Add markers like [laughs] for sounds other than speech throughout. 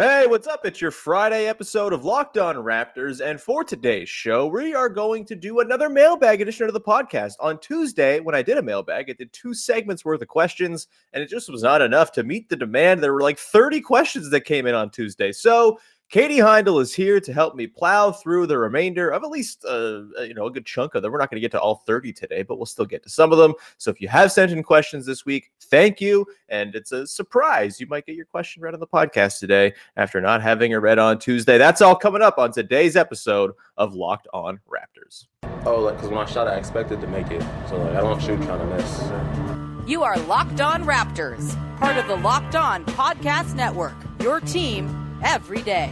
Hey, what's up? It's your Friday episode of Locked On Raptors. And for today's show, we are going to do another mailbag edition of the podcast. On Tuesday, when I did a mailbag, I did two segments worth of questions, and it just was not enough to meet the demand. There were like 30 questions that came in on Tuesday. So Katie Heindl is here to help me plow through the remainder of at least uh, you know a good chunk of them. We're not going to get to all 30 today, but we'll still get to some of them. So if you have sent in questions this week, thank you. And it's a surprise. You might get your question read on the podcast today after not having it read on Tuesday. That's all coming up on today's episode of Locked On Raptors. Oh, like because when I shot, I expected to make it. So like I don't shoot trying to miss. You are Locked On Raptors, part of the Locked On Podcast Network. Your team every day.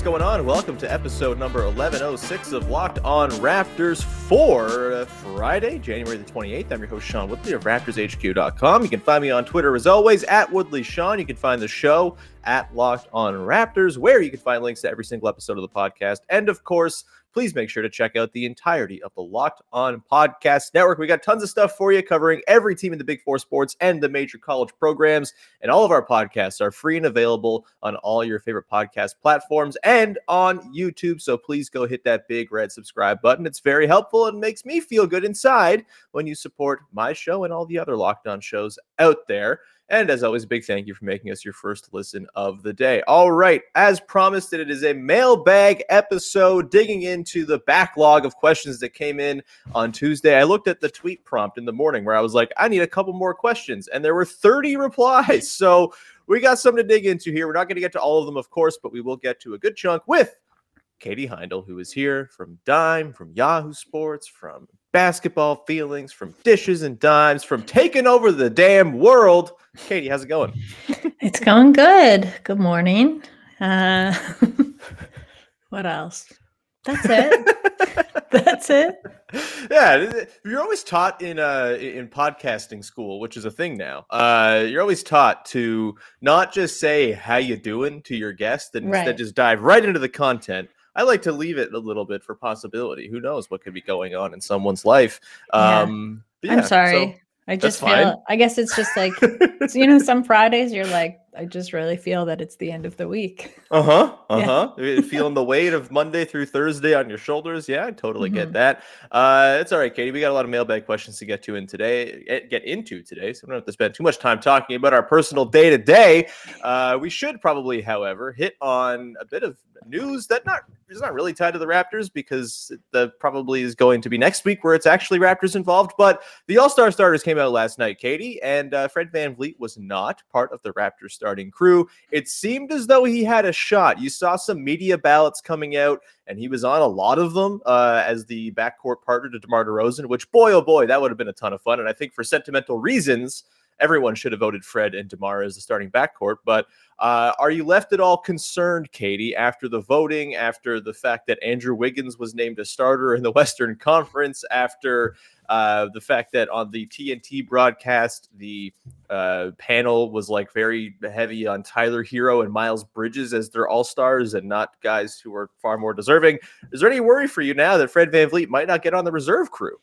What's going on? Welcome to episode number 1106 of Locked On Raptors for Friday, January the 28th. I'm your host, Sean Woodley of RaptorsHQ.com. You can find me on Twitter as always at Woodley Sean. You can find the show at Locked On Raptors, where you can find links to every single episode of the podcast. And of course, please make sure to check out the entirety of the Locked On Podcast Network. We got tons of stuff for you covering every team in the Big Four sports and the major college programs. And all of our podcasts are free and available on all your favorite podcast platforms and on YouTube. So please go hit that big red subscribe button. It's very helpful and makes me feel good inside when you support my show and all the other Locked On shows out there. And as always, big thank you for making us your first listen of the day. All right, as promised, it is a mailbag episode digging into the backlog of questions that came in on Tuesday. I looked at the tweet prompt in the morning where I was like, I need a couple more questions, and there were 30 replies. [laughs] So we got some to dig into here. We're not going to get to all of them, of course, but we will get to a good chunk with Katie Heindl, who is here from Dime, from Yahoo Sports, from Basketball Feelings, from Dishes and Dimes, from taking over the damn world. Katie, how's it going? [laughs] It's going good. Good morning. Uh, [laughs] what else? That's it. [laughs] That's it. yeah, you're always taught in uh in podcasting school, which is a thing now. Uh, you're always taught to not just say how you doing to your guest, and Right. instead just dive right into the content. I like to leave it a little bit for possibility. Who knows what could be going on in someone's life? Yeah. Um, but I'm yeah, sorry. I that's just fine. feel. I guess it's just like [laughs] you know, some Fridays you're like, I just really feel that it's the end of the week. [laughs] Uh huh. Uh Yeah. huh. Feeling the weight of Monday through Thursday on your shoulders. Yeah, I totally get Mhm. that. Uh, it's all right, Katie. We got a lot of mailbag questions to get to in today. eh, Get into today, so we don't have to spend too much time talking about our personal day to day. We should probably, however, hit on a bit of news that not is not really tied to the Raptors because the probably is going to be next week where it's actually Raptors involved. But the All Star starters came out last night, Katie, and uh, Fred VanVleet was not part of the Raptors starting crew. It seemed as though he had a shot. You saw some media ballots coming out, and he was on a lot of them uh, as the backcourt partner to DeMar DeRozan, which, boy, oh boy, that would have been a ton of fun. And I think for sentimental reasons, everyone should have voted Fred and DeMar as the starting backcourt. But uh, are you left at all concerned, Katie, after the voting, after the fact that Andrew Wiggins was named a starter in the [laughs] Western Conference, after uh, the fact that on the TNT broadcast, the uh, panel was like very heavy on Tyler Herro and Miles Bridges as their all stars and not guys who are far more deserving. Is there any worry for you now that Fred VanVleet might not get on the reserve crew?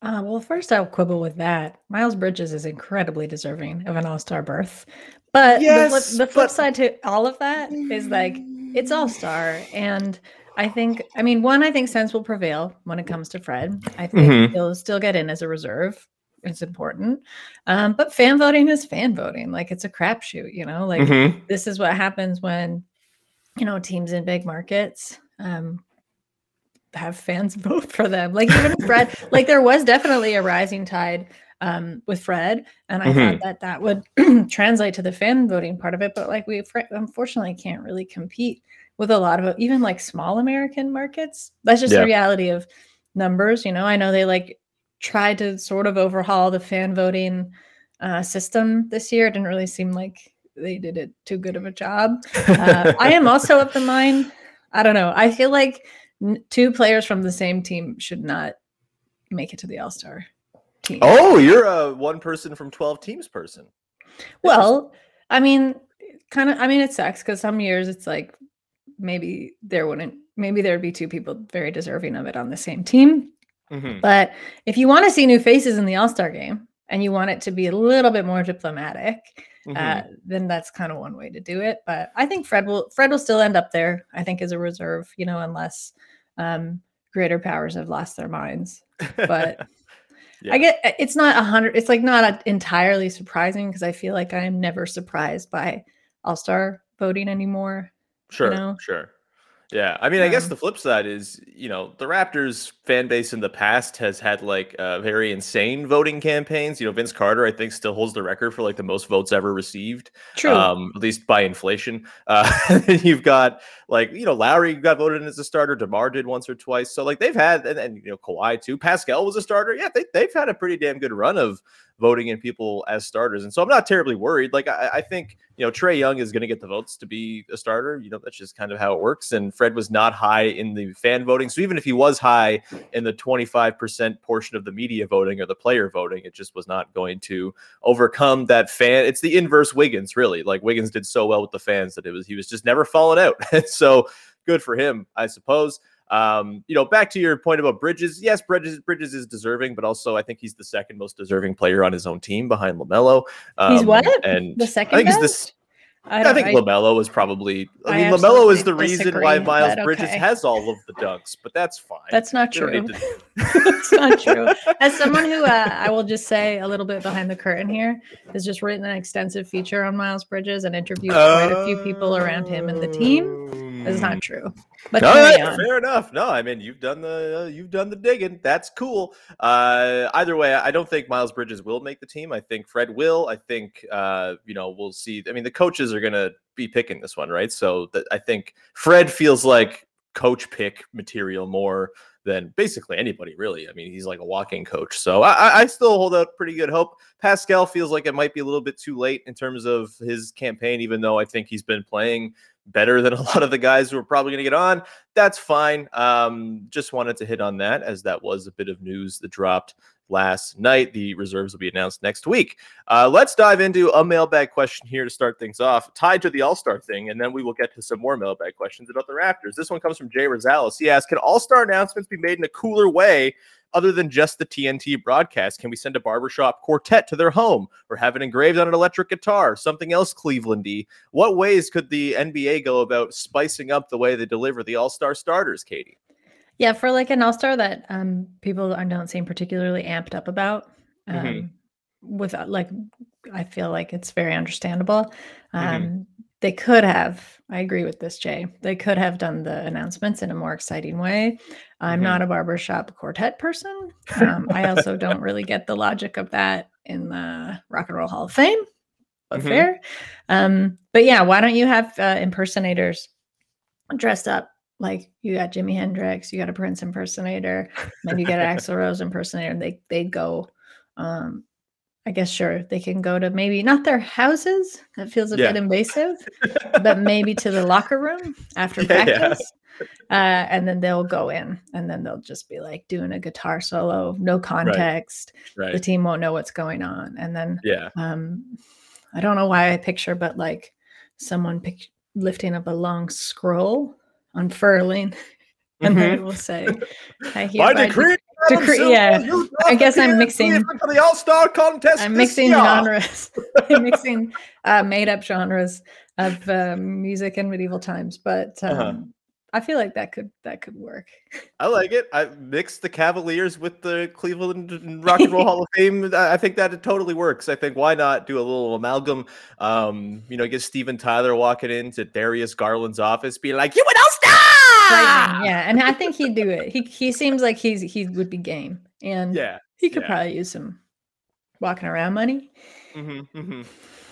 Uh, well, first I'll quibble with that. Miles Bridges is incredibly deserving of an All Star berth, but Yes, the flip, the flip but- side to all of that is like it's All Star, and I think, I mean, one, I think sense will prevail when it comes to Fred. I think Mhm. he'll still get in as a reserve. It's important, um, but fan voting is fan voting. Like it's a crapshoot, you know. Like Mm-hmm. this is what happens when you know teams in big markets um have fans [laughs] vote for them. Like even Fred, [laughs] like there was definitely a rising tide um, with Fred, and I Mhm. thought that that would [clears throat] translate to the fan voting part of it. But like we unfortunately can't really compete with a lot of even like small American markets. That's just Yeah. the reality of numbers. You know, I know they like tried to sort of overhaul the fan voting uh, system this year. It didn't really seem like they did it too good of a job. Uh, I am also of the mind. I don't know. I feel like two players from the same team should not make it to the All Star team. Oh, you're a one person from 12 teams person. well, I mean, kind of. I mean, it sucks because some years it's like maybe there wouldn't. Maybe there would be two people very deserving of it on the same team. Mhm. But if you want to see new faces in the All Star game and you want it to be a little bit more diplomatic, Mhm. uh, then that's kind of one way to do it. But I think Fred will Fred will still end up there. I think as a reserve, you know, unless um, greater powers have lost their minds. But [laughs] Yeah. I get it's not a hundred. It's like not a, entirely surprising because I feel like I am never surprised by All Star voting anymore. Sure, know? sure. Yeah, I mean, I guess the flip side is, you know, the Raptors fan base in the past has had like uh, very insane voting campaigns. You know, Vince Carter, I think, still holds the record for like the most votes ever received, True. um, at least by inflation. Uh, [laughs] you've got like, you know, Lowry got voted in as a starter. Demar did once or twice. So like they've had, and, and you know, Kawhi too. Pascal was a starter. Yeah, they they've had a pretty damn good run of voting in people as starters, and so I'm not terribly worried. Like I, I think you know Trae Young is going to get the votes to be a starter. You know that's just kind of how it works. And Fred was not high in the fan voting, so even if he was high in the 25% portion of the media voting or the player voting, it just was not going to overcome that fan. It's the inverse Wiggins, really. Like Wiggins did so well with the fans that it was he was just never falling out. [laughs] So good for him, I suppose. Um, you know, back to your point about Bridges. Yes, Bridges Bridges is deserving, but also I think he's the second most deserving player on his own team behind Lamelo. He's what? And The I second think he's best? this. I, think Lamelo is probably. I, I mean, Lamelo is the reason why Miles but Bridges has all of the dunks, but that's fine. That's not true. to- [laughs] That's not true. As someone who uh, [laughs] I will just say a little bit behind the curtain here has just written an extensive feature on Miles Bridges and interviewed quite a few people around him and the team. It's not true. But All right, on. fair enough. No, I mean you've done the uh, you've done the digging. That's cool. Uh, either way, I don't think Miles Bridges will make the team. I think Fred will. I think uh, you know we'll see. I mean the coaches are gonna be picking this one, right? So that I think Fred feels like coach pick material more than basically anybody really. I mean he's like a walking coach. So I, I- still hold out pretty good hope. Pascal feels like it might be a little bit too late in terms of his campaign, even though I think he's been playing better than [laughs] a lot of the guys who are probably going to get on. That's fine. Um, just wanted to hit on that as that was a bit of news that dropped last night. The reserves will be announced next week. Uh, let's dive into a mailbag question here to start things off, tied to the All Star thing, and then we will get to some more mailbag questions about the Raptors. This one comes from Jay Rosales. He asks, "Can All Star announcements be made in a cooler way?" Other than just the TNT broadcast, can we send a barbershop quartet to their home or have it engraved on an electric guitar? Something else Clevelandy? What ways could the NBA go about spicing up the way they deliver the All Star starters, Katie? Yeah, for like an all star that um people are- don't seem particularly amped up about. Um Mhm. with uh, like I feel like it's very understandable. Um Mhm. they could have, I agree with this, Jay. They could have done the announcements in a more exciting way. I'm Mhm. not a barbershop quartet person. [laughs] Um, I also don't really get the logic of that in the Rock and Roll Hall of Fame, but Mhm. fair. Um, but yeah, why don't you have uh, impersonators dressed up like you got Jimi Hendrix, you got a Prince impersonator, maybe you got an [laughs] Axl Rose impersonator. And they they go, um, I guess sure they can go to maybe not their houses. That feels a Yeah. bit invasive, [laughs] but maybe to the locker room after Yeah, yeah. practice. Uh, and then they'll go in and then they'll just be like doing a guitar solo, no context. The Right. team won't know what's going on. And then Yeah. um i don't know why i picture but like someone pic- lifting up a long scroll unfurling [laughs] and then it will say [laughs] I Mm-hmm. By decree, de- decree- yeah. I guess I'm mixing- for the All Star contest. i'm mixing year. genres [laughs] i'm mixing uh, made up genres of uh, music in medieval times but um, Uh-huh. I feel like that could that could work I like it. I mixed the Cavaliers with the Cleveland Rock and Roll [laughs] Hall of Fame. I think that it totally works. I think why not do a little amalgam? Um, you know, get Steven Tyler walking into Darius Garland's office, being like, "You would all star!" Lightning, yeah, and I think he'd do it. He he seems like he's he would be game, and Yeah. he could yeah. probably use some walking around money. hmm hmm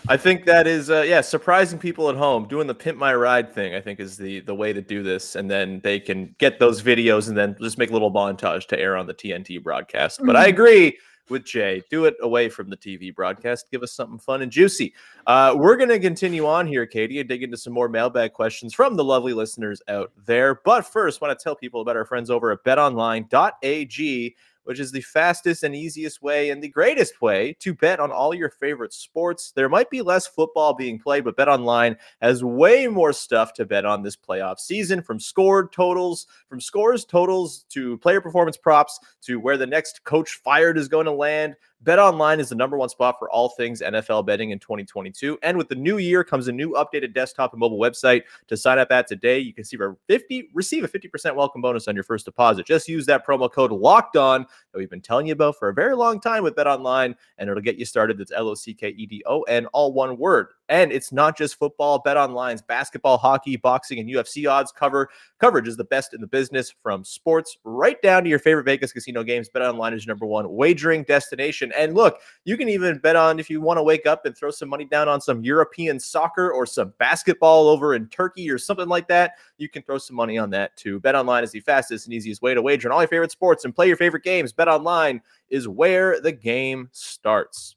I think that is, uh, yeah, surprising people at home. Doing the pimp my ride thing, I think, is the the way to do this, and then they can get those videos and then just make a little montage to air on the TNT broadcast. But I Mhm. agree with Jay. Do it away from the TV broadcast. Give us something fun and juicy. Uh, we're going to continue on here, Katie, and dig into some more mailbag questions from the lovely listeners out there. But first, want to tell people about our friends over at BetOnline.ag which is the fastest and easiest way and the greatest way to bet on all your favorite sports. There might be less football being played, but Bet Online has way more stuff to bet on this playoff season from scored totals, from scores totals to player performance props to where the next coach fired is going to land. BetOnline is the number one spot for all things NFL betting in 2022. And with the new year comes a new updated desktop and mobile website to sign up at today. You can see a 50 receive a 50% welcome bonus on your first deposit. Just use that promo code locked on that we've been telling you about for a very long time with BetOnline, and it'll get you started. That's L O C K E D O N, all one word. And it's not just football. bet online's basketball, hockey, boxing, and UFC odds cover coverage is the best in the business from sports right down to your favorite Vegas casino games. Bet online is your number one wagering destination. And look, you can even bet on if you want to wake up and throw some money down on some European soccer or some basketball over in Turkey or something like that. You can throw some money on that too. Bet online is the fastest and easiest way to wager on all your favorite sports and play your favorite games. Bet online is where the game starts.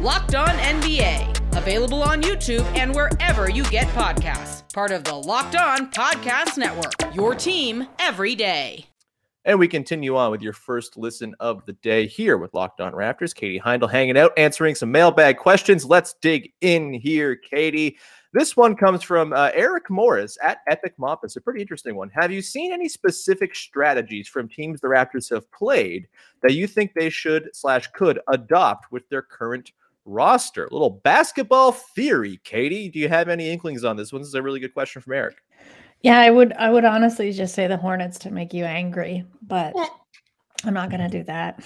Locked On NBA, available on YouTube and wherever you get podcasts. Part of the Locked On Podcast Network, your team every day. And we continue on with your first listen of the day here with Locked On Raptors. Katie Heindl hanging out, answering some mailbag questions. Let's dig in here, Katie. This one comes from uh, Eric Morris at Epic Mompus. A pretty interesting one. Have you seen any specific strategies from teams the Raptors have played that you think they should slash could adopt with their current roster? A little basketball theory, Katie. Do you have any inklings on this one? This is a really good question from Eric. Yeah, I would I would honestly just say the Hornets to make you angry, but I'm not gonna do that.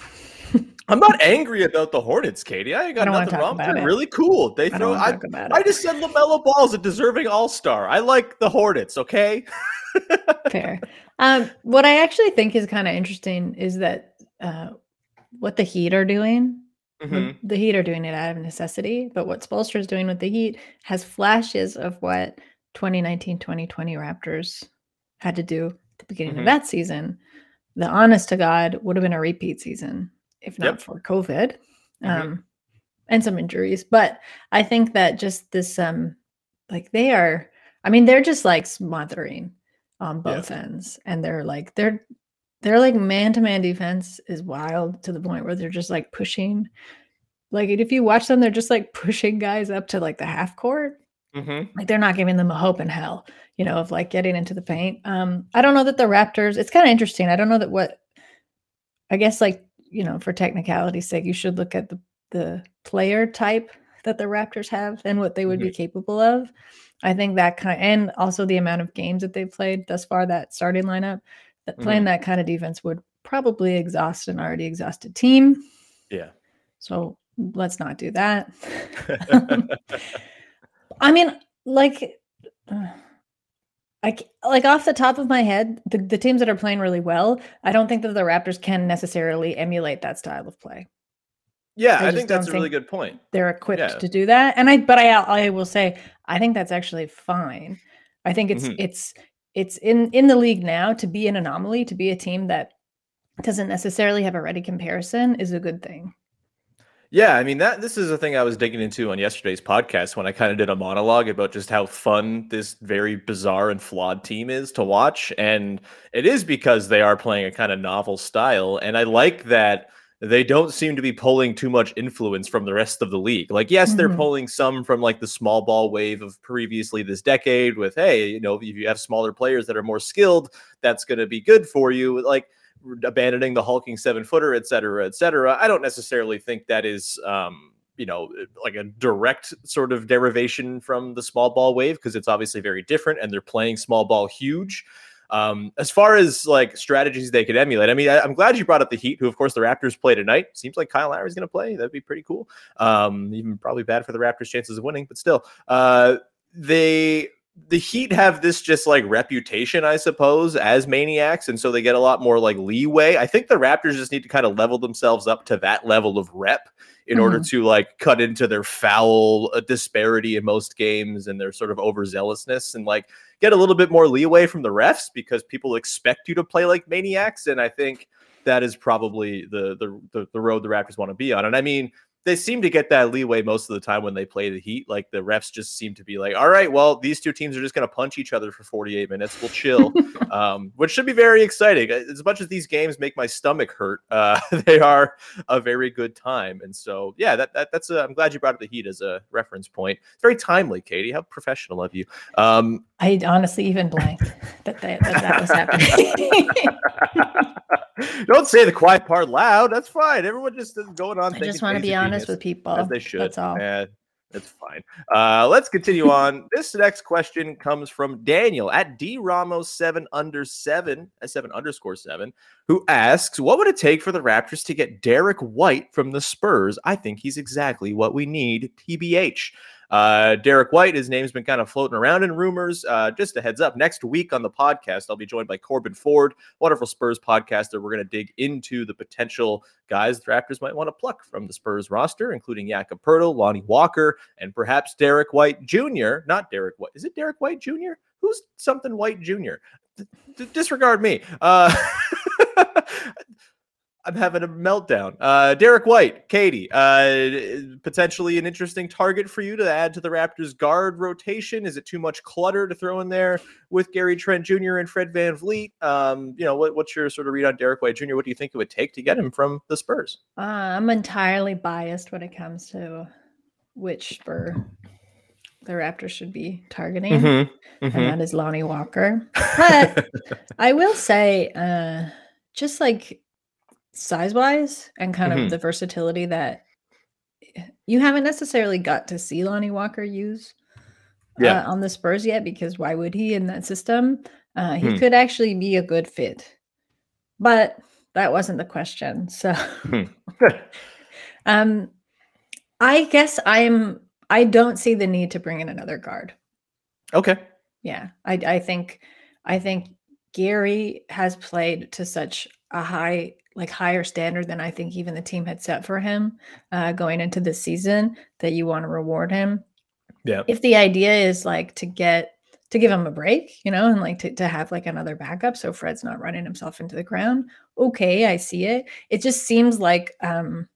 [laughs] I'm not angry about the Hornets, Katie. I ain't got I nothing wrong. They're it. really cool. They I throw. wanna I, I just said Lamelo Ball's a deserving All Star. I like the Hornets. Okay. [laughs] Fair. Um, what I actually think is kind of interesting is that uh, what the Heat are doing. Mhm. The Heat are doing it out of necessity, but what Spoelstra is doing with the Heat has flashes of what 2019 2020 Raptors had to do at the beginning Mhm. of that season. The honest to God would have been a repeat season if not Yep. for COVID Mhm. um, and some injuries. But I think that just this, um, like they are, I mean, they're just like smothering on Yeah. both ends, and they're like they're they're like man to man defense is wild to the point where they're just like pushing. Like if you watch them, they're just like [laughs] pushing guys up to like the half court. Mhm. Like they're not giving them a hope in hell, you know, of like getting into the paint. Um, I don't know that the Raptors, it's kind of interesting. I don't know that what I guess like, you know, for technicality's sake, you should look at the the player type that the Raptors have and what they would be capable of. I think that kind and also the amount of games that they've played thus far, that starting lineup, that playing that kind of defense would probably exhaust an already exhausted team. Yeah. So let's not do that. [laughs] I mean, like, I like off the top of my head, the, the teams that are playing really well, I don't think that the Raptors can necessarily emulate that style of play. yeah, I I, think that's a really good point. They're equipped Yeah. to do that, and I, but I, I will say, I think that's actually fine. I think it's Mhm. it's it's in in the league now to be an anomaly, to be a team that doesn't necessarily have a ready comparison is a good thing. Yeah, I mean that this is a thing I was digging into on yesterday's podcast when I kind of did a monologue about just how fun this very bizarre and flawed team is to watch and it is because they are playing a kind of novel style and I like that they don't seem to be pulling too much influence from the rest of the league. Like yes, they're Mhm. pulling some from like the small ball wave of previously this decade with hey, you know, if you have smaller players that are more skilled, that's going to be good for you. Like abandoning the hulking seven footer, et cetera, et cetera. I don't necessarily think that is um, you know, like a direct sort of derivation from the small ball wave because it's obviously very different and they're playing small ball huge. Um, as far as like strategies they could emulate, I mean, I, am glad you brought up the Heat, who of course the Raptors play tonight. Seems like Kyle Lowry's going to play. That'd be pretty cool. Um, even probably bad for the Raptors' chances of winning, but still, uh, they the Heat have this just like reputation, I suppose, as maniacs, and so they get a lot more like leeway. I think the Raptors just need to kind of level themselves up to that level of rep in mm-hmm. order to like cut into their foul uh, disparity in most games and their sort of overzealousness and like get a little bit more leeway from the refs because people expect you to play like maniacs, and I think that is probably the the the, the road the Raptors want to be on. And I mean, they seem to get that leeway most of the time when they play the Heat. Like the refs just seem to be like, all right, well, these two teams are just going to punch each other for 48 minutes. We'll chill, [laughs] um, which should be very exciting. As much as these games make my stomach hurt, uh, [laughs] they are a very good time. And so, yeah, that, that that's I'm glad you brought up the Heat as a reference point. It's very timely, Katie. How professional of you. Um, I honestly even blanked that, that, that, that was happening. [laughs] [laughs] Don't say the quiet part loud. That's fine. Everyone just is going on. I just want to be honest with people. As they should. That's all. Yeah, it's fine. Uh, let's continue [laughs] on. this next question comes from Daniel at D Ramos seven under seven, uh, seven underscore seven, who asks, "What would it take for the Raptors to get Derrick White from the Spurs? I think he's exactly what we need. TBH." Uh, Derrick White, his name's been kind of floating around in rumors. Uh, just a heads up, next week on the podcast, I'll be joined by Corbin Ford, wonderful Spurs podcaster. We're going to dig into the potential guys the Raptors might want to pluck from the Spurs roster, including Jakob Poeltl, Lonnie Walker, and perhaps Derrick White Jr. Not Derrick White. Is it Derrick White Jr.? Who's something White Jr.? D- disregard me. Uh, [laughs] I'm having a meltdown. Uh, Derrick White, Katie, uh, potentially an interesting target for you to add to the Raptors guard rotation. Is it too much clutter to throw in there with Gary Trent Jr. and Fred VanVleet? Um, you know, what, what's your sort of read on Derrick White Jr.? What do you think it would take to get him from the Spurs? Uh, I'm entirely biased when it comes to which Spur the Raptors should be targeting, mm-hmm. Mm-hmm. and that is Lonnie Walker. But [laughs] I will say, uh, just like size wise and kind mm-hmm. of the versatility that you haven't necessarily got to see Lonnie Walker use yeah. uh, on the Spurs yet because why would he in that system? Uh, he hmm. could actually be a good fit, but that wasn't the question. So, hmm. [laughs] um, I guess I'm. I don't see the need to bring in another guard. Okay. Yeah, I, I think, I think Gary has played to such a high like higher standard than I think even the team had set for him uh, going into the season that you want to reward him. Yeah. If the idea is like to get to give him a break, you know, and like to, to have like another backup so Fred's not running himself into the ground. Okay, I see it. It just seems like um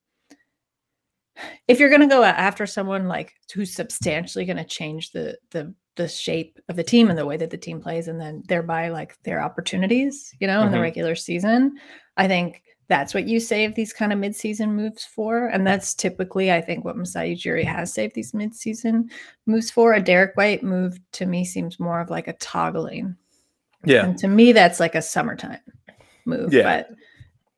if you're gonna go after someone like who's substantially gonna change the the the shape of the team and the way that the team plays and then thereby like their opportunities, you know, mm-hmm. in the mm-hmm. regular season, I think that's what you save these kind of midseason moves for. And that's typically, I think, what Masai Ujiri has saved these midseason moves for. A Derrick White move to me seems more of like a toggling. Yeah. And to me, that's like a summertime move. Yeah. But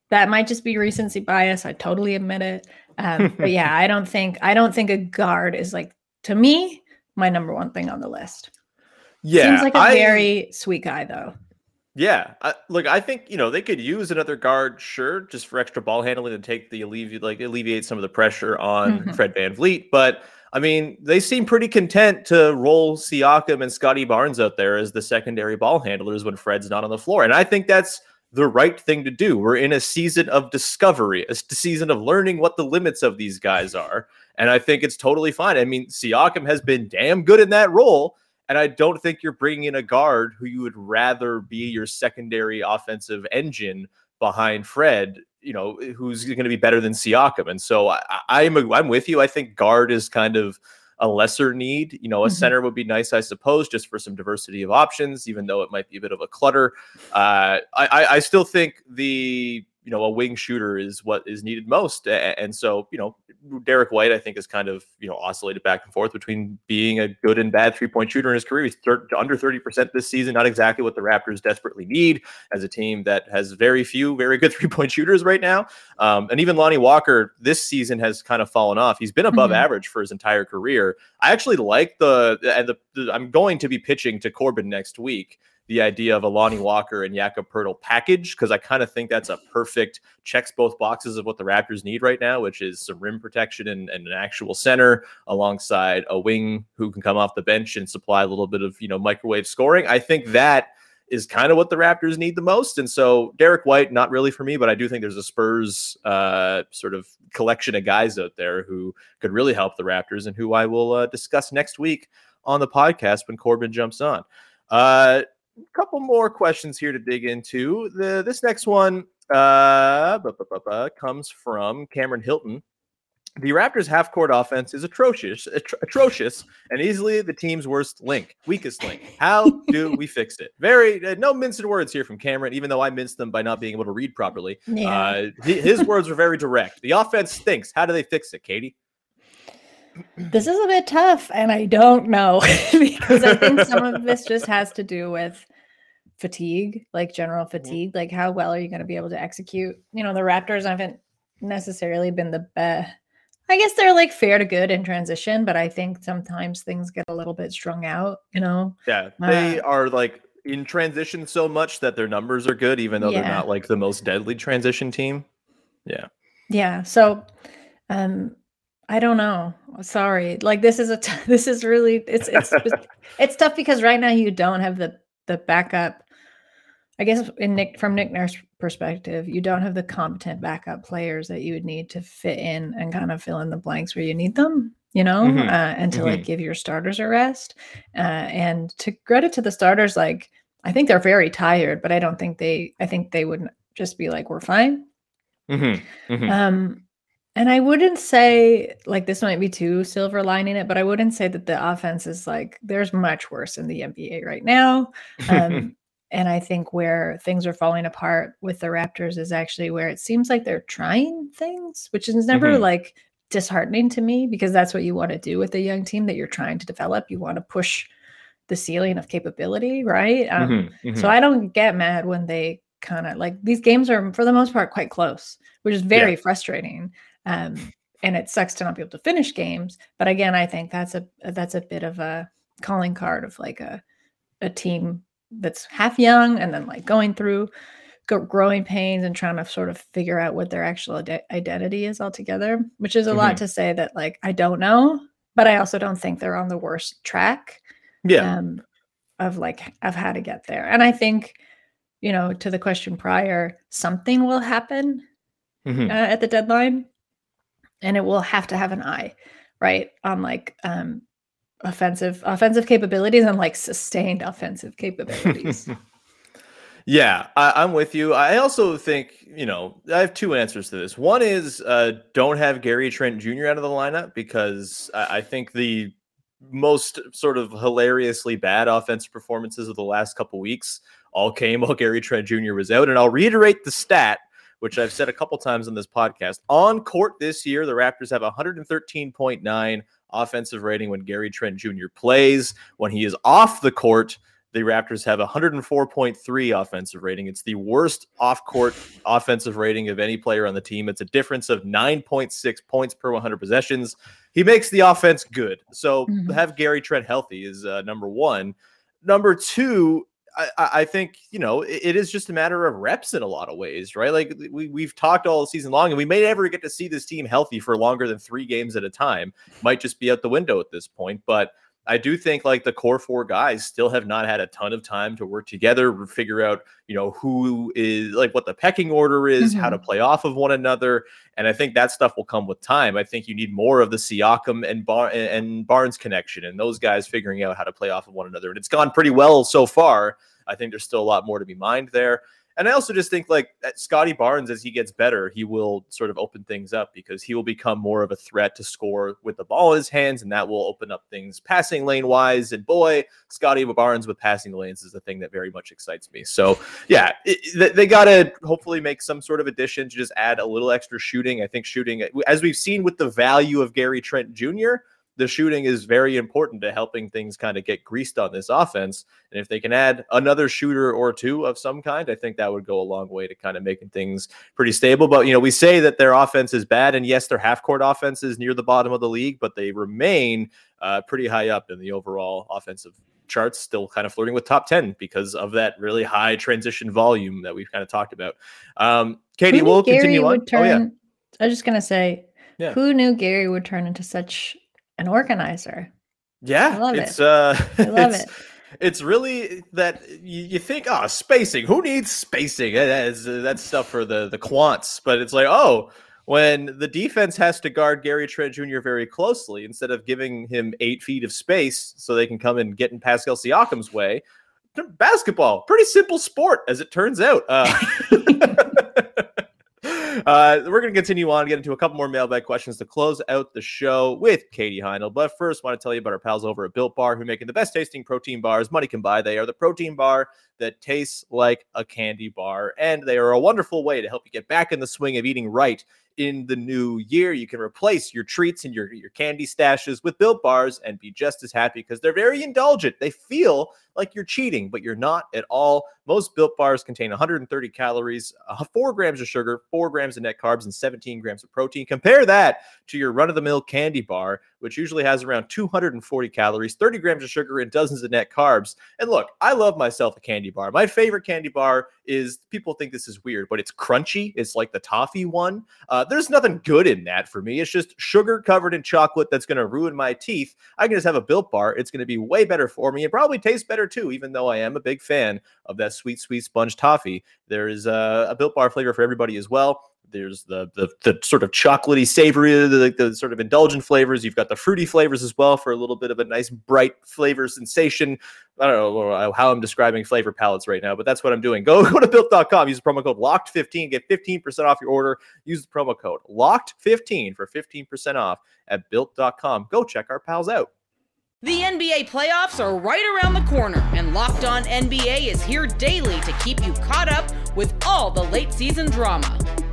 that might just be recency bias. I totally admit it. Um, but yeah, I don't think I don't think a guard is like to me my number one thing on the list. Yeah. Seems like a I, very sweet guy though. Yeah, I, look, I think you know they could use another guard, sure, just for extra ball handling and take the alleviate like alleviate some of the pressure on mm-hmm. Fred VanVleet. But I mean, they seem pretty content to roll Siakam and Scottie Barnes out there as the secondary ball handlers when Fred's not on the floor, and I think that's the right thing to do. We're in a season of discovery, a season of learning what the limits of these guys are, and I think it's totally fine. I mean, Siakam has been damn good in that role. And I don't think you're bringing in a guard who you would rather be your secondary offensive engine behind Fred, you know, who's going to be better than Siakam. And so I, I'm a, I'm with you. I think guard is kind of a lesser need. You know, a mm-hmm. center would be nice, I suppose, just for some diversity of options, even though it might be a bit of a clutter. Uh, I, I still think the you know, a wing shooter is what is needed most. And so, you know, Derrick White, I think, is kind of, you know, oscillated back and forth between being a good and bad three point shooter in his career. He's thir- under 30% this season, not exactly what the Raptors desperately need as a team that has very few very good [laughs] three point shooters right now. Um, and even Lonnie Walker this season has kind of fallen off. He's been above mm-hmm. average for his entire career. I actually like the, and the, the, I'm going to be pitching to Corbin next week the idea of a Lonnie Walker and Jakob Poeltl package because I kind of think that's a perfect checks both boxes of what the Raptors need right now, which is some rim protection and, and, an actual center alongside a wing who can come off the bench and supply a little bit of you know microwave scoring. I think that is kind of what the Raptors need the most. And so Derrick White, not really for me, but I do think there's a Spurs uh, sort of collection of guys out there who could really help the Raptors and who I will uh, discuss next week on the podcast when Corbin jumps on. Uh, couple more questions here to dig into. The this next one uh, comes from Cameron Hilton. The Raptors' half-court offense is atrocious, atro- atrocious, and easily the team's worst link, weakest link. How do we fix it? Very uh, no minced words here from Cameron, even though I minced them by not being able to read properly. Yeah. Uh, his words were very direct. The offense stinks. How do they fix it, Katie? This is a bit tough, and I don't know [laughs] because I think some of this just has to do with fatigue, like general fatigue. Like, how well are you going to be able to execute? You know, the Raptors haven't necessarily been the best. I guess they're like fair to good in transition, but I think sometimes things get a little bit strung out, you know? Yeah. They uh, are like in transition so much that their numbers are good, even though yeah. they're not like the most deadly transition team. Yeah. Yeah. So, um, I don't know. Sorry. Like this is a t- [laughs] this is really it's it's [laughs] it's tough because right now you don't have the the backup I guess in Nick from Nick Nurse perspective, you don't have the competent backup players that you would need to fit in and kind of fill in the blanks where you need them, you know, mm-hmm. uh, and to mm-hmm. like give your starters a rest. Uh, and to credit to the starters, like I think they're very tired, but I don't think they. I think they wouldn't just be like, "We're fine." Mm-hmm. mm-hmm. Um, and I wouldn't say like this might be too silver lining it, but I wouldn't say that the offense is like there's much worse in the NBA right now. Um, [laughs] and I think where things are falling apart with the Raptors is actually where it seems like they're trying things, which is never mm-hmm. like disheartening to me because that's what you want to do with a young team that you're trying to develop. You want to push the ceiling of capability, right? Um, mm-hmm. Mm-hmm. So I don't get mad when they kind of like these games are for the most part quite close, which is very yeah. frustrating. Um, and it sucks to not be able to finish games. But again, I think that's a that's a bit of a calling card of like a a team that's half young and then like going through growing pains and trying to sort of figure out what their actual ad- identity is altogether which is a mm-hmm. lot to say that like i don't know but i also don't think they're on the worst track yeah um, of like of how to get there and i think you know to the question prior something will happen mm-hmm. uh, at the deadline and it will have to have an eye right on like um offensive offensive capabilities and like sustained offensive capabilities. [laughs] yeah, I, am with you. I also think you know I have two answers to this. One is uh, don't have Gary Trent Jr. out of the lineup because I, I think the most sort of hilariously bad offensive performances of the last couple weeks all came while Gary Trent Jr. was out. And I'll reiterate the stat, which I've said a couple times on this podcast. On court this year, the Raptors have 113.9 offensive rating when Gary Trent Jr. plays. When he is off the court, the Raptors have 104.3 offensive rating. It's the worst off court offensive rating of any player on the team. It's a difference of 9.6 points per 100 possessions. He makes the offense good. So mm-hmm. have Gary Trent healthy is uh, number one. Number two, I, I, think you know it, it is just a matter of reps in a lot of ways, right? Like we we've talked all season long, and we may never get to see this team healthy for longer than three games at a time. Might just be out the window at this point, but I do think like the core four guys still have not had a ton of time to work together, figure out, you know, who is like what the pecking order is, mm-hmm. how to mm-hmm. play off of one another. And I think that stuff will come with time. I think you need more of the Siakam and Bar- and Barnes connection and those guys figuring out how to play off of one another. And it's gone pretty well so far. I think there's still a lot more to be mined there. And I also just think like Scottie Barnes, as he gets better, he will sort of open things up because he will become more of a threat to score with the ball in his hands, and that will open up things passing lane wise. And boy, Scottie Barnes with passing lanes is the thing that very much excites me. So yeah, it, they got to hopefully make some sort of addition to just add a little extra shooting. I think shooting, as we've seen with the value of Gary Trent Jr the shooting is very important to helping things kind of get greased on this offense. And if they can add another shooter or two of some kind, I think that would go a long way to kind of making things pretty stable. But, you know, we say that their offense is bad, and yes, their half court offense is near the bottom of the league, but they remain uh, pretty high up in the overall offensive charts, still kind of flirting with top 10 because of that really high transition volume that we've kind of talked about. Um, Katie, we'll Gary continue on. Turn, oh, yeah. I was just going to say, yeah. who knew Gary would turn into such an organizer. Yeah, I [laughs] love it's, it. Uh, I love it. It's really that you, you think, oh, spacing. Who needs spacing? That's, that's stuff for the the quants. But it's like, oh, when the defense has to guard Gary Trent Jr. very closely, instead of giving him eight feet of space so they can come and get in Pascal Siakam's way, basketball, pretty simple sport, as it turns out. Uh, [laughs] [laughs] Uh, we're going to continue on, get into a couple more mailbag questions to close out the show with Katie Heindl. But first, want to tell you about our pals over at Built Bar, who making the best tasting protein bars money can buy. They are the protein bar that tastes like a candy bar, and they are a wonderful way to help you get back in the swing of eating right in the new year. You can replace your treats and your, your candy stashes with Built Bars and be just as happy because they're very indulgent. They feel like you're cheating, but you're not at all. Most built bars contain 130 calories, uh, four grams of sugar, four grams of net carbs, and 17 grams of protein. Compare that to your run of the mill candy bar, which usually has around 240 calories, 30 grams of sugar, and dozens of net carbs. And look, I love myself a candy bar. My favorite candy bar is people think this is weird, but it's crunchy. It's like the toffee one. Uh, there's nothing good in that for me. It's just sugar covered in chocolate that's going to ruin my teeth. I can just have a built bar. It's going to be way better for me. It probably tastes better too, even though I am a big fan of that sweet, sweet sponge toffee. There is a, a built bar flavor for everybody as well. There's the the, the sort of chocolatey, savory, the, the sort of indulgent flavors. You've got the fruity flavors as well for a little bit of a nice bright flavor sensation. I don't know how I'm describing flavor palettes right now, but that's what I'm doing. [laughs] Go go to built.com, use the promo code locked15, get 15% off your order. Use the promo code locked15 for 15% off at built.com. Go check our pals out. The NBA playoffs are right around the corner, and Locked On NBA is here daily to keep you caught up with all the late season drama.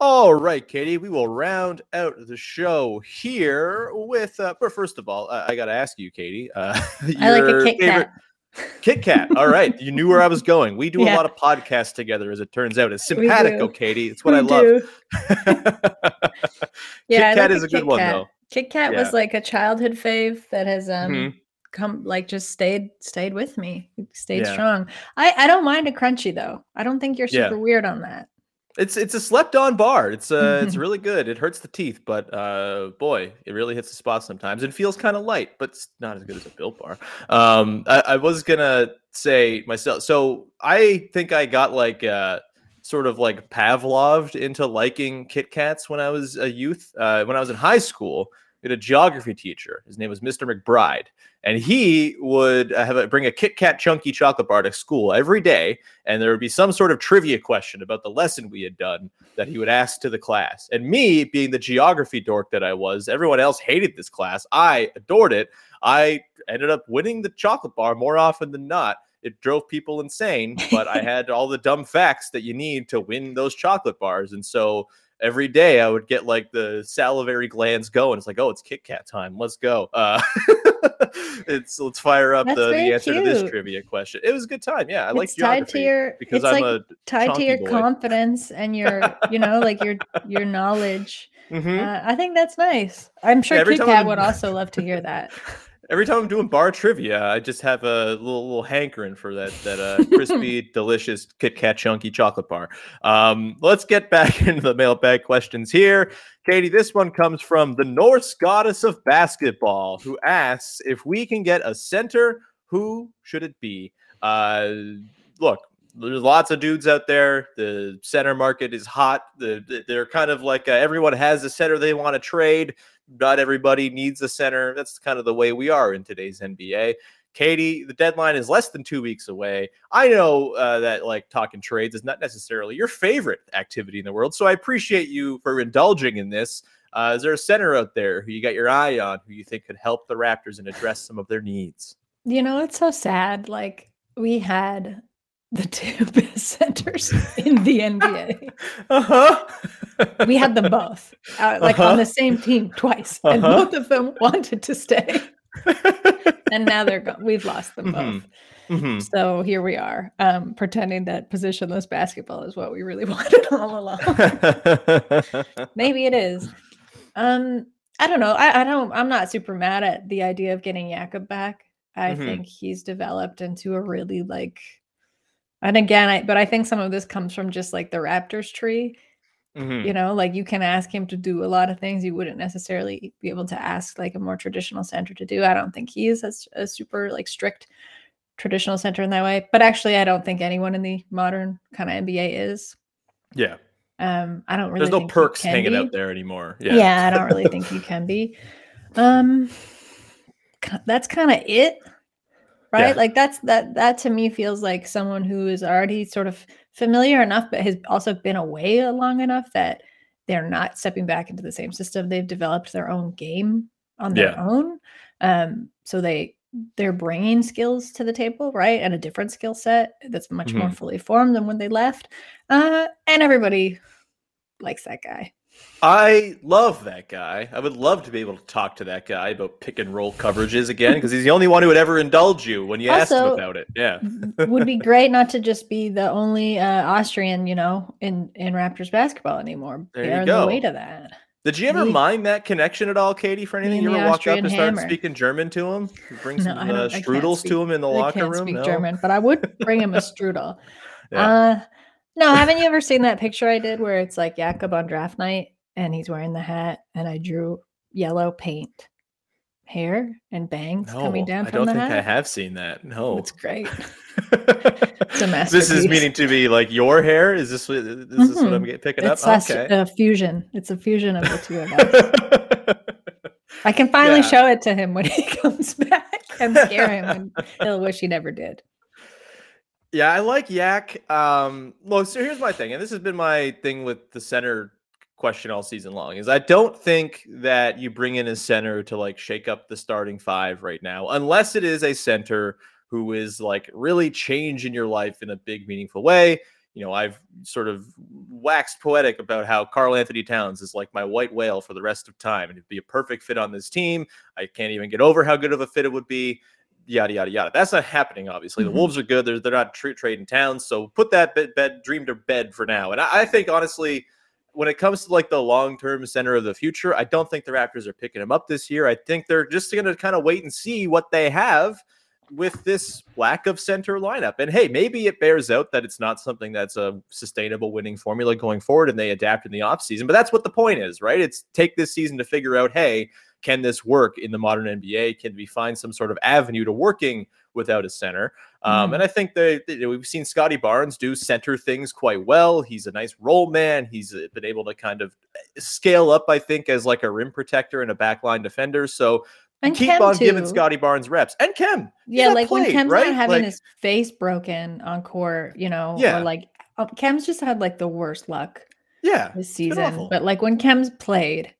All right, Katie, we will round out the show here with. Uh, but first of all, uh, I got to ask you, Katie. Uh, [laughs] I like a Kit Kat. Kit Kat. All right, you knew where I was going. We [laughs] do yeah. a lot of podcasts together, as it turns out. It's simpatico, Katie. It's what we I love. [laughs] yeah, Kit Kat is a good one, Kat. though. Kit Kat yeah. was like a childhood fave that has um mm-hmm. come like just stayed stayed with me, stayed yeah. strong. I I don't mind a crunchy though. I don't think you're super weird on that. It's it's a slept on bar. It's uh it's really good. It hurts the teeth, but uh boy, it really hits the spot sometimes. It feels kind of light, but it's not as good as a built bar. Um I, I was gonna say myself. So I think I got like uh sort of like Pavloved into liking Kit Kats when I was a youth. Uh, when I was in high school, had a geography teacher. His name was Mr. McBride, and he would uh, have a, bring a Kit Kat chunky chocolate bar to school every day, and there would be some sort of trivia question about the lesson we had done that he would ask to the class. And me, being the geography dork that I was, everyone else hated this class. I adored it. I ended up winning the chocolate bar more often than not. It drove people insane, but I [laughs] had all the dumb facts that you need to win those chocolate bars, and so every day I would get like the salivary glands going. It's like, oh, it's Kit Kat time. Let's go. Uh, [laughs] it's let's fire up the, the answer cute. to this trivia question. It was a good time. Yeah, I like tied to your because I'm like a tied to your boy. confidence and your you know like your your knowledge. [laughs] Mm-hmm. Uh, I think that's nice. I'm sure yeah, Kit Kat would also love to hear that. [laughs] Every time I'm doing bar trivia, I just have a little, little hankering for that that uh, crispy, [laughs] delicious Kit Kat chunky chocolate bar. Um, let's get back [laughs] into the mailbag questions here. Katie, this one comes from the Norse goddess of basketball, who asks if we can get a center. Who should it be? Uh, look, there's lots of dudes out there. The center market is hot. The, they're kind of like uh, everyone has a center they want to trade. Not everybody needs a center. That's kind of the way we are in today's NBA. Katie, the deadline is less than two weeks away. I know uh, that like talking trades is not necessarily your favorite activity in the world, so I appreciate you for indulging in this. Uh, is there a center out there who you got your eye on who you think could help the Raptors and address some of their needs? You know, it's so sad. Like we had the two [laughs] best centers in the NBA. Uh-huh. We had them both, uh, like Uh-huh. on the same team twice, and Uh-huh. both of them [laughs] wanted to stay, [laughs] and now they're gone. We've lost them Mhm. both. Mhm. So here we are, um, pretending that positionless basketball is what we really wanted all along. Maybe it is. Um, I don't know. I, I don't. I'm not super mad at the idea of getting Jakob back. I Mhm. think he's developed into a really like. And again, I but I think some of this comes from just like the Raptors tree. Mhm. You know, like you can ask him to do a lot of things you wouldn't necessarily be able to ask like a more traditional center to do. I don't think he is as a super like strict traditional center in that way. But actually, I don't think anyone in the modern kind of NBA is. Yeah. Um, I don't really. There's no perks hanging be. out there anymore. Yeah. Yeah. I don't really [laughs] think you can be. Um, that's kind of it, right? Yeah. Like that's that. That to me feels like someone who is already sort of familiar enough, but has also been away long enough that they're not stepping back into the same system. They've developed their own game on their Yeah. own. Um, so they they're bringing skills to the table, right? And a different skill set that's much more Mhm. fully formed than when they left. Uh, and everybody likes that guy. I love that guy. I would love to be able to talk to that guy about pick and roll coverages again because he's the only one who would ever indulge you when you asked him about it. Yeah. would be great not to just be the only uh, Austrian, you know, in in Raptors basketball anymore. There you Bear the go. weight of that. Did you ever Me- mind that connection at all, Katie, for anything? You ever walked up and started hammer. speaking German to him? Bring No, some uh, don't- I can't strudels speak- to him in the locker room? I locker can't room? speak No? German, but I would bring him a [laughs] strudel. Yeah. Uh, no, haven't you ever seen that picture I did where it's like Jakob on draft night and he's wearing the hat and I drew yellow paint hair and bangs coming No, down I don't think I have seen that. No. It's great. [laughs] it's a masterpiece. this is meaning to be like your hair. Is this what- is this what I'm Mhm. getting picking It's up? such Okay. a fusion. It's a fusion of the two of us. [laughs] I can finally Yeah. show it to him when he [laughs] comes back and scare him, and he'll wish he never did. Yeah, I like Yak. Um, well, so here's my thing, and this has been my thing with the center question all season long is I don't think that you bring in a center to like shake up the starting five right now, unless it is a center who is like really changing your life in a big, meaningful way. You know, I've sort of waxed poetic about how Karl-Anthony Towns is like my white whale for the rest of time, and it'd be a perfect fit on this team. I can't even get over how good of a fit it would be yada yada yada. That's not happening. Obviously, Mhm. the Wolves are good. They're they're not tra- trading Towns, so put that bed, bed dream to bed for now. And I, I think honestly, when it comes to like the long term center of the future, I don't think the Raptors are picking him up this year. I think they're just going to kind of wait and see what they have with this lack of center lineup. And hey, maybe it bears out that it's not something that's a sustainable winning formula going forward and they adapt in the offseason. But that's what the point is, right? It's take this season to figure out, hey, can this work in the modern NBA? Can we find some sort of avenue to working without a center? Um, Mhm. and I think that that we've seen Scottie Barnes do center things quite well. He's a nice role man. He's been able to kind of uh, scale up, I think, as like a rim protector and a backline defender. So And keep Khem, on giving too. Scottie Barnes reps and Khem. Yeah, like when played, Khem's right? not having Like- his face broken on court, you know, Yeah. or like uh, Khem's just had like the worst luck yeah, this season. But like when Khem's played,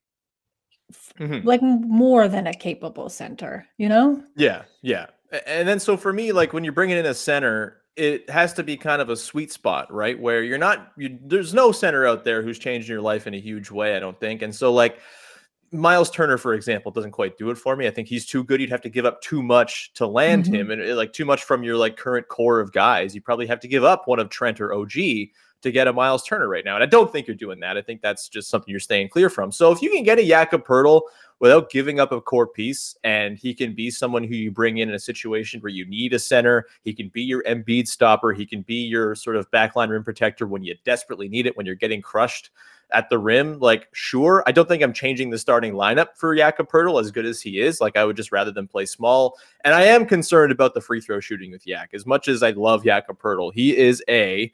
Mhm. like more than a capable center, you know? Yeah, yeah. And then so for me, like when you're bringing in a center, it has to be kind of a sweet spot, right? Where you're not, you, there's no center out there who's changing your life in a huge way, I don't think. And so, like, Miles Turner, for example, doesn't quite do it for me. I think he's too good. You'd have to give up too much to land Mhm. him, and uh, like too much from your like current core of guys. You probably have to give up one of Trent or OG to get a Miles Turner right now. And I don't think you're doing that. I think that's just something you're staying clear from. So if you can get a Jakob Poeltl without giving up a core piece, and he can be someone who you bring in in a situation where you need a center, he can be your Embiid stopper, he can be your sort of backline rim protector when you desperately need it, when you're getting crushed at the rim, like sure, I don't think I'm changing the starting lineup for Jakob Poeltl as good as he is. Like I would just rather than play small. And I am concerned about the free throw shooting with Yak. As much as I love Jakob Poeltl, he is a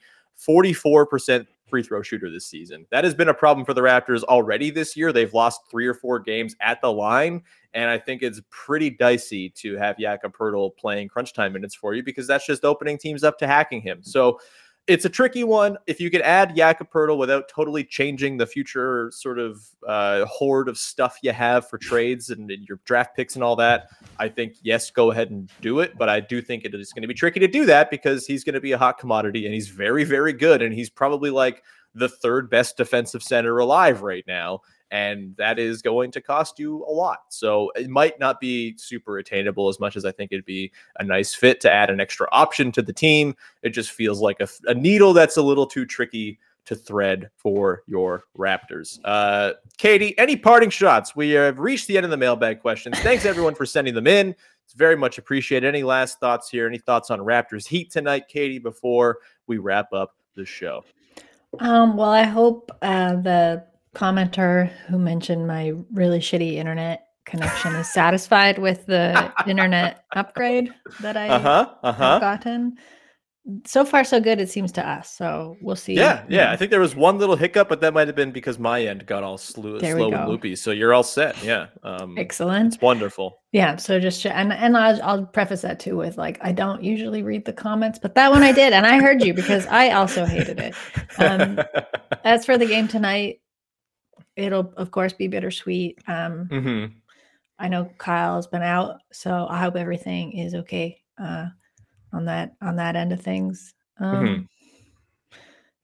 44% free throw shooter this season. That has been a problem for the Raptors already this year. They've lost three or four games at the line. And I think it's pretty dicey to have Jakob Poeltl playing crunch time minutes for you because that's just opening teams up to hacking him. So it's a tricky one. If you could add Jakob without totally changing the future sort of uh, horde of stuff you have for trades and, and, your draft picks and all that, I think yes, go ahead and do it. But I do think it is going to be tricky to do that because he's going to be a hot commodity and he's very, very good, and he's probably like the third best defensive center alive right now and that is going to cost you a lot. So it might not be super attainable as much as I think it'd be a nice fit to add an extra option to the team. It just feels like a, a needle that's a little too tricky to thread for your Raptors. Uh, Katie, any parting shots? We have reached the end of the mailbag questions. Thanks everyone for sending them in. It's very much appreciated. Any last thoughts here? Any thoughts on Raptors Heat tonight, Katie, before we wrap up the show? Um, well, I hope uh, the commenter who mentioned my really shitty internet connection is satisfied with the internet [laughs] upgrade that I uh-huh, uh-huh. have gotten. So far, so good. It seems to us. So we'll see. Yeah, yeah. I think there was one little hiccup, but that might have been because my end got all slow, slow and loopy. So you're all set. Yeah. Um, Excellent. It's wonderful. Yeah. So just and and I'll, I'll preface that too with like I don't usually read the comments, but that one I did, and I heard you because I also hated it. Um, [laughs] as for the game tonight, it'll of course be bittersweet. Um, mm-hmm. I know Kyle's been out, so I hope everything is okay uh, on that on that end of things. Um, mm-hmm.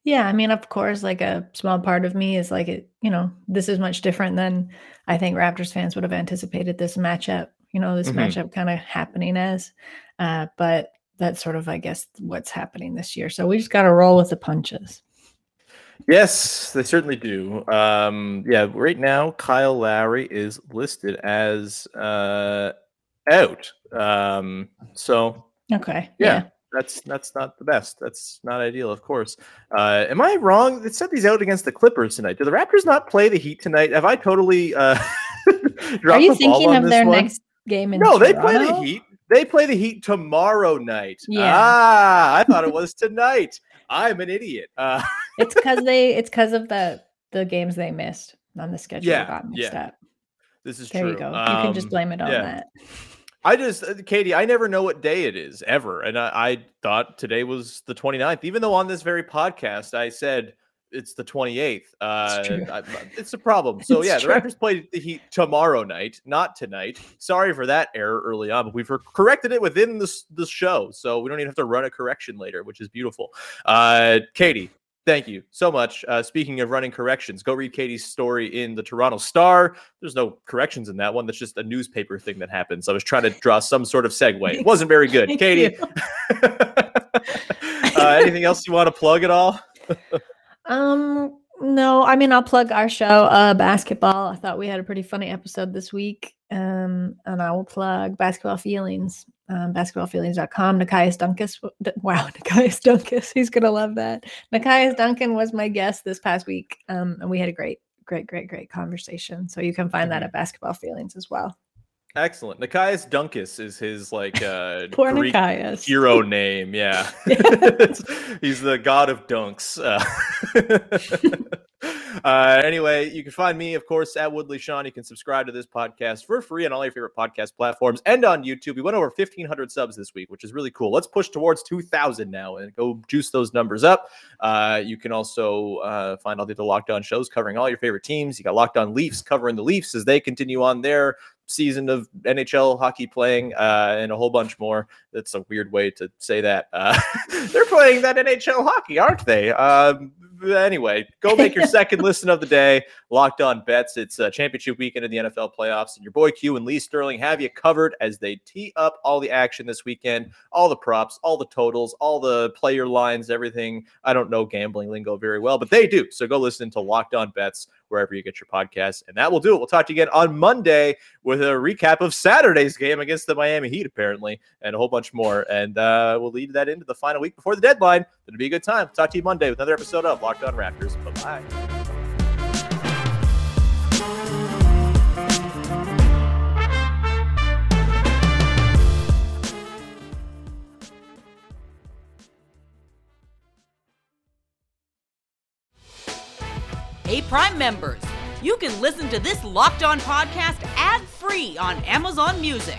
Yeah, I mean, of course, like a small part of me is like it. You know, this is much different than I think Raptors fans would have anticipated this matchup. You know, this mm-hmm. matchup kind of happening as, uh, but that's sort of, I guess, what's happening this year. So we just got to roll with the punches. Yes, they certainly do. Um, yeah, right now Kyle Lowry is listed as uh, out. Um, so okay, yeah, yeah, that's that's not the best. That's not ideal, of course. Uh, am I wrong? It said he's out against the Clippers tonight. Do the Raptors not play the Heat tonight? Have I totally? Uh, [laughs] Are you thinking of their one? next game? In no, Toronto? they play the Heat. They play the Heat tomorrow night. Yeah. Ah, I thought it was tonight. I'm an idiot. Uh, [laughs] it's because they. It's because of the the games they missed on the schedule. Yeah, got mixed yeah. up. This is there true. you go. Um, you can just um, blame it on yeah. that. I just, uh, Katie, I never know what day it is ever. And I, I thought today was the 29th, even though on this very podcast I said it's the 28th. Uh, it's, I, it's a problem. [laughs] So, yeah, true. the Raptors play the Heat tomorrow night, not tonight. Sorry for that error early on, but we've corrected it within this, this show. So we don't even have to run a correction later, which is beautiful. Uh, Katie, Thank you so much. Uh, speaking of running corrections, go read Katie's story in the Toronto Star. There's no corrections in that one. That's just a newspaper thing that happens. I was trying to draw some sort of segue. It wasn't very good. Katie, [laughs] uh, anything else you want to plug at all? [laughs] um, no. I mean, I'll plug our show, uh, basketball. I thought we had a pretty funny episode this week. Um, and I will plug basketball feelings um, basketballfeelings.com. Nekias Duncan. Wow, [laughs] Nekias Duncan. He's going to love that. Nekias Duncan was my guest this past week. Um, and we had a great, great, great, great conversation. So you can find that mm-hmm. at Basketball Feelings as well. Excellent. Nikias Dunkus is his like uh [laughs] Poor Greek Nikias. hero name. Yeah. [laughs] He's the god of dunks. Uh, [laughs] uh, anyway, you can find me, of course, at Woodley Sean. You can subscribe to this podcast for free on all your favorite podcast platforms and on YouTube. We went over 1,500 subs this week, which is really cool. Let's push towards 2,000 now and go juice those numbers up. Uh, you can also uh, find all the other Locked On shows covering all your favorite teams. You got Locked On Leafs covering the Leafs as they continue on their season of NHL hockey playing uh, and a whole bunch more. That's a weird way to say that. Uh, [laughs] they're playing that NHL hockey, aren't they? Um, anyway, go make your [laughs] second listen of the day. Locked on bets. It's a championship weekend in the NFL playoffs, and your boy Q and Lee Sterling have you covered as they tee up all the action this weekend, all the props, all the totals, all the player lines, everything. I don't know gambling lingo very well, but they do. So go listen to Locked On Bets wherever you get your podcasts, and that will do it. We'll talk to you again on Monday with a recap of Saturday's game against the Miami Heat, apparently, and a whole bunch more. And uh, we'll lead that into the final week before the deadline. It'll be a good time. Talk to you Monday with another episode of Locked On Raptors. Bye bye. Hey, Prime members, you can listen to this Locked On podcast ad free on Amazon Music.